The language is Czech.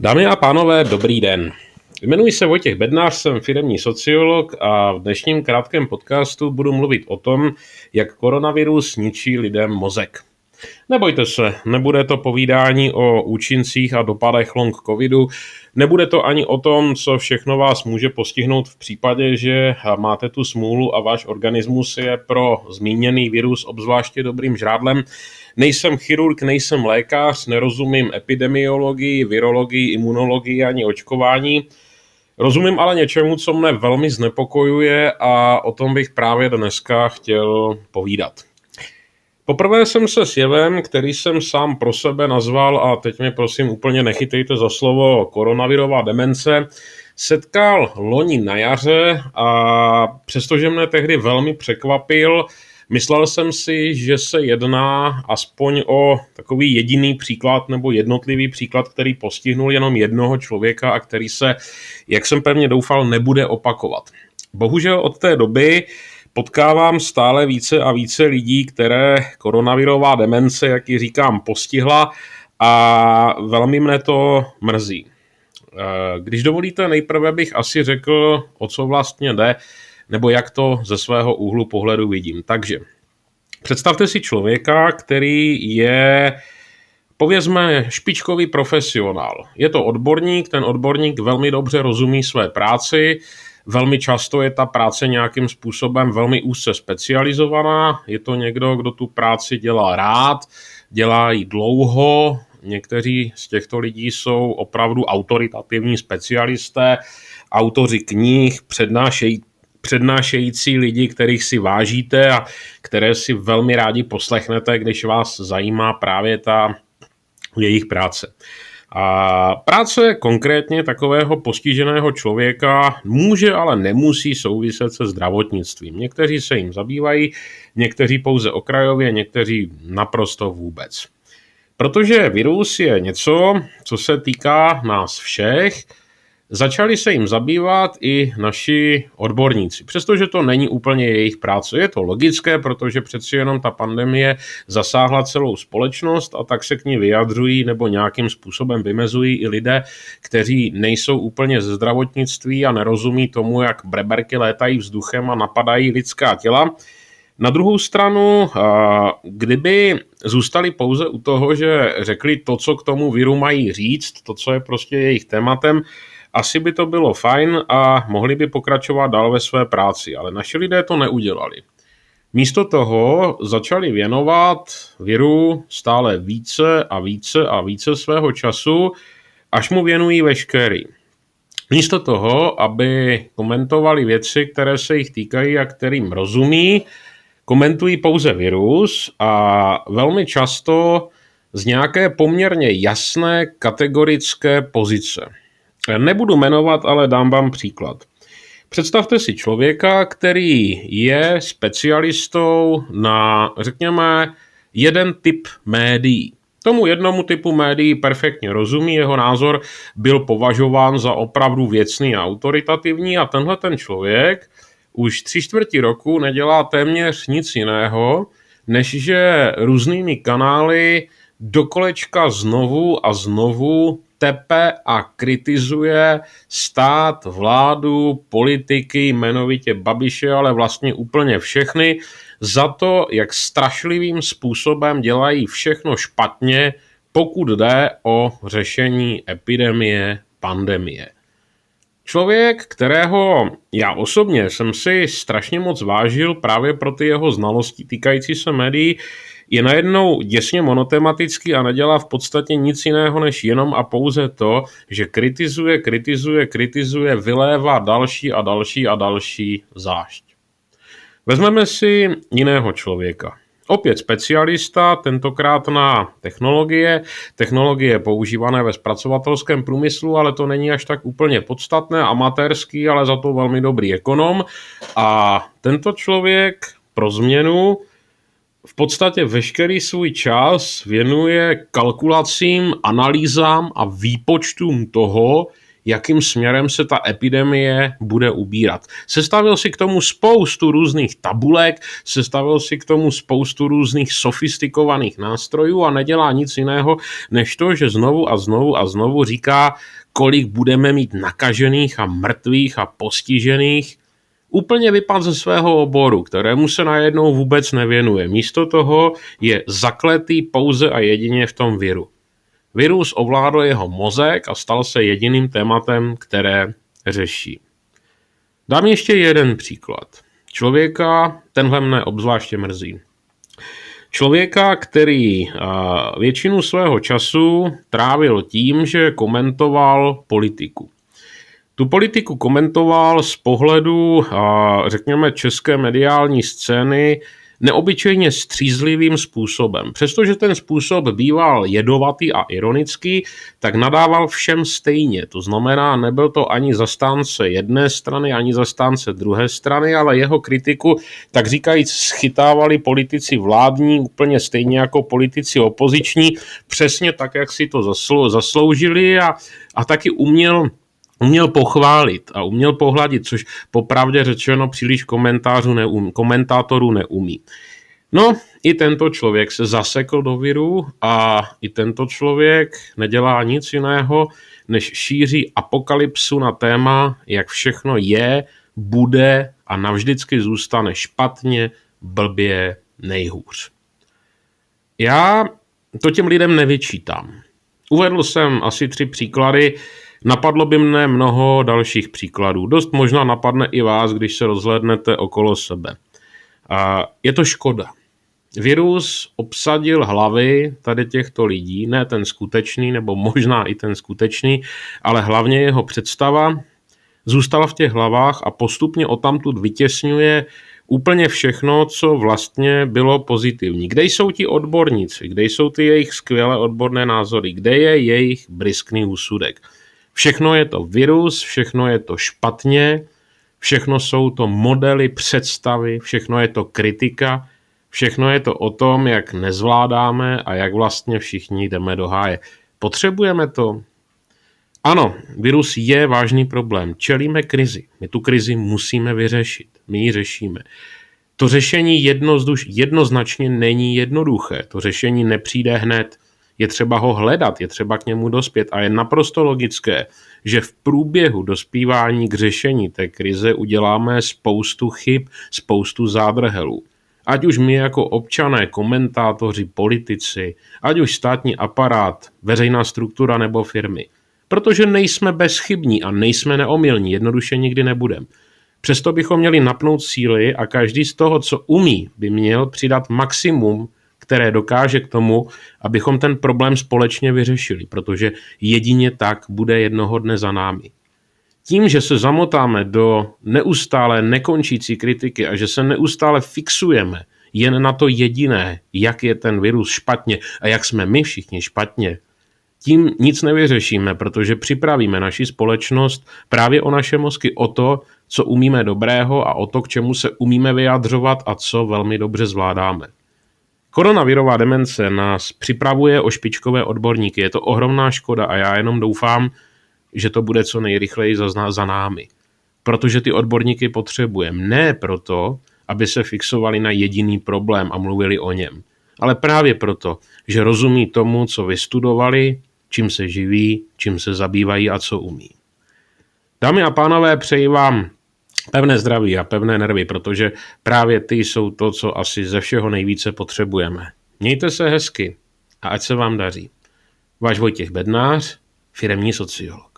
Dámy a pánové, dobrý den. Jmenuji se Vojtěch Bednář, jsem firmní sociolog a v dnešním krátkém podcastu budu mluvit o tom, jak koronavirus ničí lidem mozek. Nebojte se, nebude to povídání o účincích a dopadech long covidu, nebude to ani o tom, co všechno vás může postihnout v případě, že máte tu smůlu a váš organismus je pro zmíněný virus obzvláště dobrým žrádlem. Nejsem chirurg, nejsem lékař, nerozumím epidemiologii, virologii, imunologii ani očkování. Rozumím ale něčemu, co mne velmi znepokojuje a o tom bych právě dneska chtěl povídat. Poprvé jsem se s jevem, který jsem sám pro sebe nazval, a teď mě prosím úplně nechytejte za slovo koronavirová demence, setkal loni na jaře a přestože mne tehdy velmi překvapil, myslel jsem si, že se jedná aspoň o takový jediný příklad nebo jednotlivý příklad, který postihnul jenom jednoho člověka a který se, jak jsem pevně doufal, nebude opakovat. Bohužel od té doby potkávám stále více a více lidí, které koronavirová demence, jak ji říkám, postihla a velmi mne to mrzí. Eh, když dovolíte, nejprve bych asi řekl, o co vlastně jde, nebo jak to ze svého úhlu pohledu vidím. Takže představte si člověka, který je povězme špičkový profesionál. Je to odborník, ten odborník velmi dobře rozumí své práci, Velmi často je ta práce nějakým způsobem velmi úzce specializovaná. Je to někdo, kdo tu práci dělá rád, dělá ji dlouho. Někteří z těchto lidí jsou opravdu autoritativní specialisté, autoři knih, přednášejí přednášející lidi, kterých si vážíte a které si velmi rádi poslechnete, když vás zajímá právě ta jejich práce. A práce konkrétně takového postiženého člověka může, ale nemusí souviset se zdravotnictvím. Někteří se jim zabývají, někteří pouze okrajově, někteří naprosto vůbec. Protože virus je něco, co se týká nás všech, Začali se jim zabývat i naši odborníci, přestože to není úplně jejich práce. Je to logické, protože přeci jenom ta pandemie zasáhla celou společnost a tak se k ní vyjadřují nebo nějakým způsobem vymezují i lidé, kteří nejsou úplně ze zdravotnictví a nerozumí tomu, jak breberky létají vzduchem a napadají lidská těla. Na druhou stranu, kdyby zůstali pouze u toho, že řekli to, co k tomu viru mají říct, to, co je prostě jejich tématem, asi by to bylo fajn a mohli by pokračovat dál ve své práci, ale naši lidé to neudělali. Místo toho začali věnovat viru stále více a více a více svého času, až mu věnují veškerý. Místo toho, aby komentovali věci, které se jich týkají a kterým rozumí, komentují pouze virus a velmi často z nějaké poměrně jasné kategorické pozice. Nebudu jmenovat, ale dám vám příklad. Představte si člověka, který je specialistou na, řekněme, jeden typ médií. Tomu jednomu typu médií perfektně rozumí, jeho názor byl považován za opravdu věcný a autoritativní a tenhle ten člověk už tři čtvrtí roku nedělá téměř nic jiného, než že různými kanály dokolečka znovu a znovu tepe a kritizuje stát, vládu, politiky, jmenovitě Babiše, ale vlastně úplně všechny, za to, jak strašlivým způsobem dělají všechno špatně, pokud jde o řešení epidemie, pandemie. Člověk, kterého já osobně jsem si strašně moc vážil právě pro ty jeho znalosti týkající se médií, je najednou děsně monotematický a nedělá v podstatě nic jiného než jenom a pouze to, že kritizuje, kritizuje, kritizuje, vylévá další a další a další zášť. Vezmeme si jiného člověka. Opět specialista, tentokrát na technologie, technologie používané ve zpracovatelském průmyslu, ale to není až tak úplně podstatné, amatérský, ale za to velmi dobrý ekonom. A tento člověk pro změnu v podstatě veškerý svůj čas věnuje kalkulacím, analýzám a výpočtům toho, jakým směrem se ta epidemie bude ubírat. Sestavil si k tomu spoustu různých tabulek, sestavil si k tomu spoustu různých sofistikovaných nástrojů a nedělá nic jiného, než to, že znovu a znovu a znovu říká, kolik budeme mít nakažených a mrtvých a postižených úplně vypad ze svého oboru, kterému se najednou vůbec nevěnuje. Místo toho je zakletý pouze a jedině v tom viru. Virus ovládl jeho mozek a stal se jediným tématem, které řeší. Dám ještě jeden příklad. Člověka, tenhle mne obzvláště mrzí. Člověka, který většinu svého času trávil tím, že komentoval politiku. Tu politiku komentoval z pohledu, řekněme, české mediální scény neobyčejně střízlivým způsobem. Přestože ten způsob býval jedovatý a ironický, tak nadával všem stejně. To znamená, nebyl to ani zastánce jedné strany, ani zastánce druhé strany, ale jeho kritiku, tak říkajíc, schytávali politici vládní úplně stejně jako politici opoziční, přesně tak, jak si to zasloužili a, a taky uměl uměl pochválit a uměl pohladit, což popravdě řečeno příliš komentářů neumí, komentátorů neumí. No, i tento člověk se zasekl do viru a i tento člověk nedělá nic jiného, než šíří apokalypsu na téma, jak všechno je, bude a navždycky zůstane špatně, blbě, nejhůř. Já to těm lidem nevyčítám. Uvedl jsem asi tři příklady, Napadlo by mne mnoho dalších příkladů. Dost možná napadne i vás, když se rozhlednete okolo sebe. A je to škoda. Virus obsadil hlavy tady těchto lidí, ne ten skutečný, nebo možná i ten skutečný, ale hlavně jeho představa zůstala v těch hlavách a postupně o tamtud vytěsňuje úplně všechno, co vlastně bylo pozitivní. Kde jsou ti odborníci? Kde jsou ty jejich skvělé odborné názory? Kde je jejich briskný úsudek? Všechno je to virus, všechno je to špatně, všechno jsou to modely, představy, všechno je to kritika, všechno je to o tom, jak nezvládáme a jak vlastně všichni jdeme do háje. Potřebujeme to? Ano, virus je vážný problém. Čelíme krizi. My tu krizi musíme vyřešit. My ji řešíme. To řešení jednoznačně není jednoduché. To řešení nepřijde hned je třeba ho hledat, je třeba k němu dospět a je naprosto logické, že v průběhu dospívání k řešení té krize uděláme spoustu chyb, spoustu zádrhelů. Ať už my jako občané, komentátoři, politici, ať už státní aparát, veřejná struktura nebo firmy. Protože nejsme bezchybní a nejsme neomilní, jednoduše nikdy nebudeme. Přesto bychom měli napnout síly a každý z toho, co umí, by měl přidat maximum které dokáže k tomu, abychom ten problém společně vyřešili, protože jedině tak bude jednoho dne za námi. Tím, že se zamotáme do neustále nekončící kritiky a že se neustále fixujeme jen na to jediné, jak je ten virus špatně a jak jsme my všichni špatně, tím nic nevyřešíme, protože připravíme naši společnost právě o naše mozky, o to, co umíme dobrého a o to, k čemu se umíme vyjadřovat a co velmi dobře zvládáme. Koronavirová demence nás připravuje o špičkové odborníky. Je to ohromná škoda a já jenom doufám, že to bude co nejrychleji za, námi. Protože ty odborníky potřebujeme. Ne proto, aby se fixovali na jediný problém a mluvili o něm. Ale právě proto, že rozumí tomu, co vystudovali, čím se živí, čím se zabývají a co umí. Dámy a pánové, přeji vám pevné zdraví a pevné nervy, protože právě ty jsou to, co asi ze všeho nejvíce potřebujeme. Mějte se hezky a ať se vám daří. Váš Vojtěch Bednář, firemní sociolog.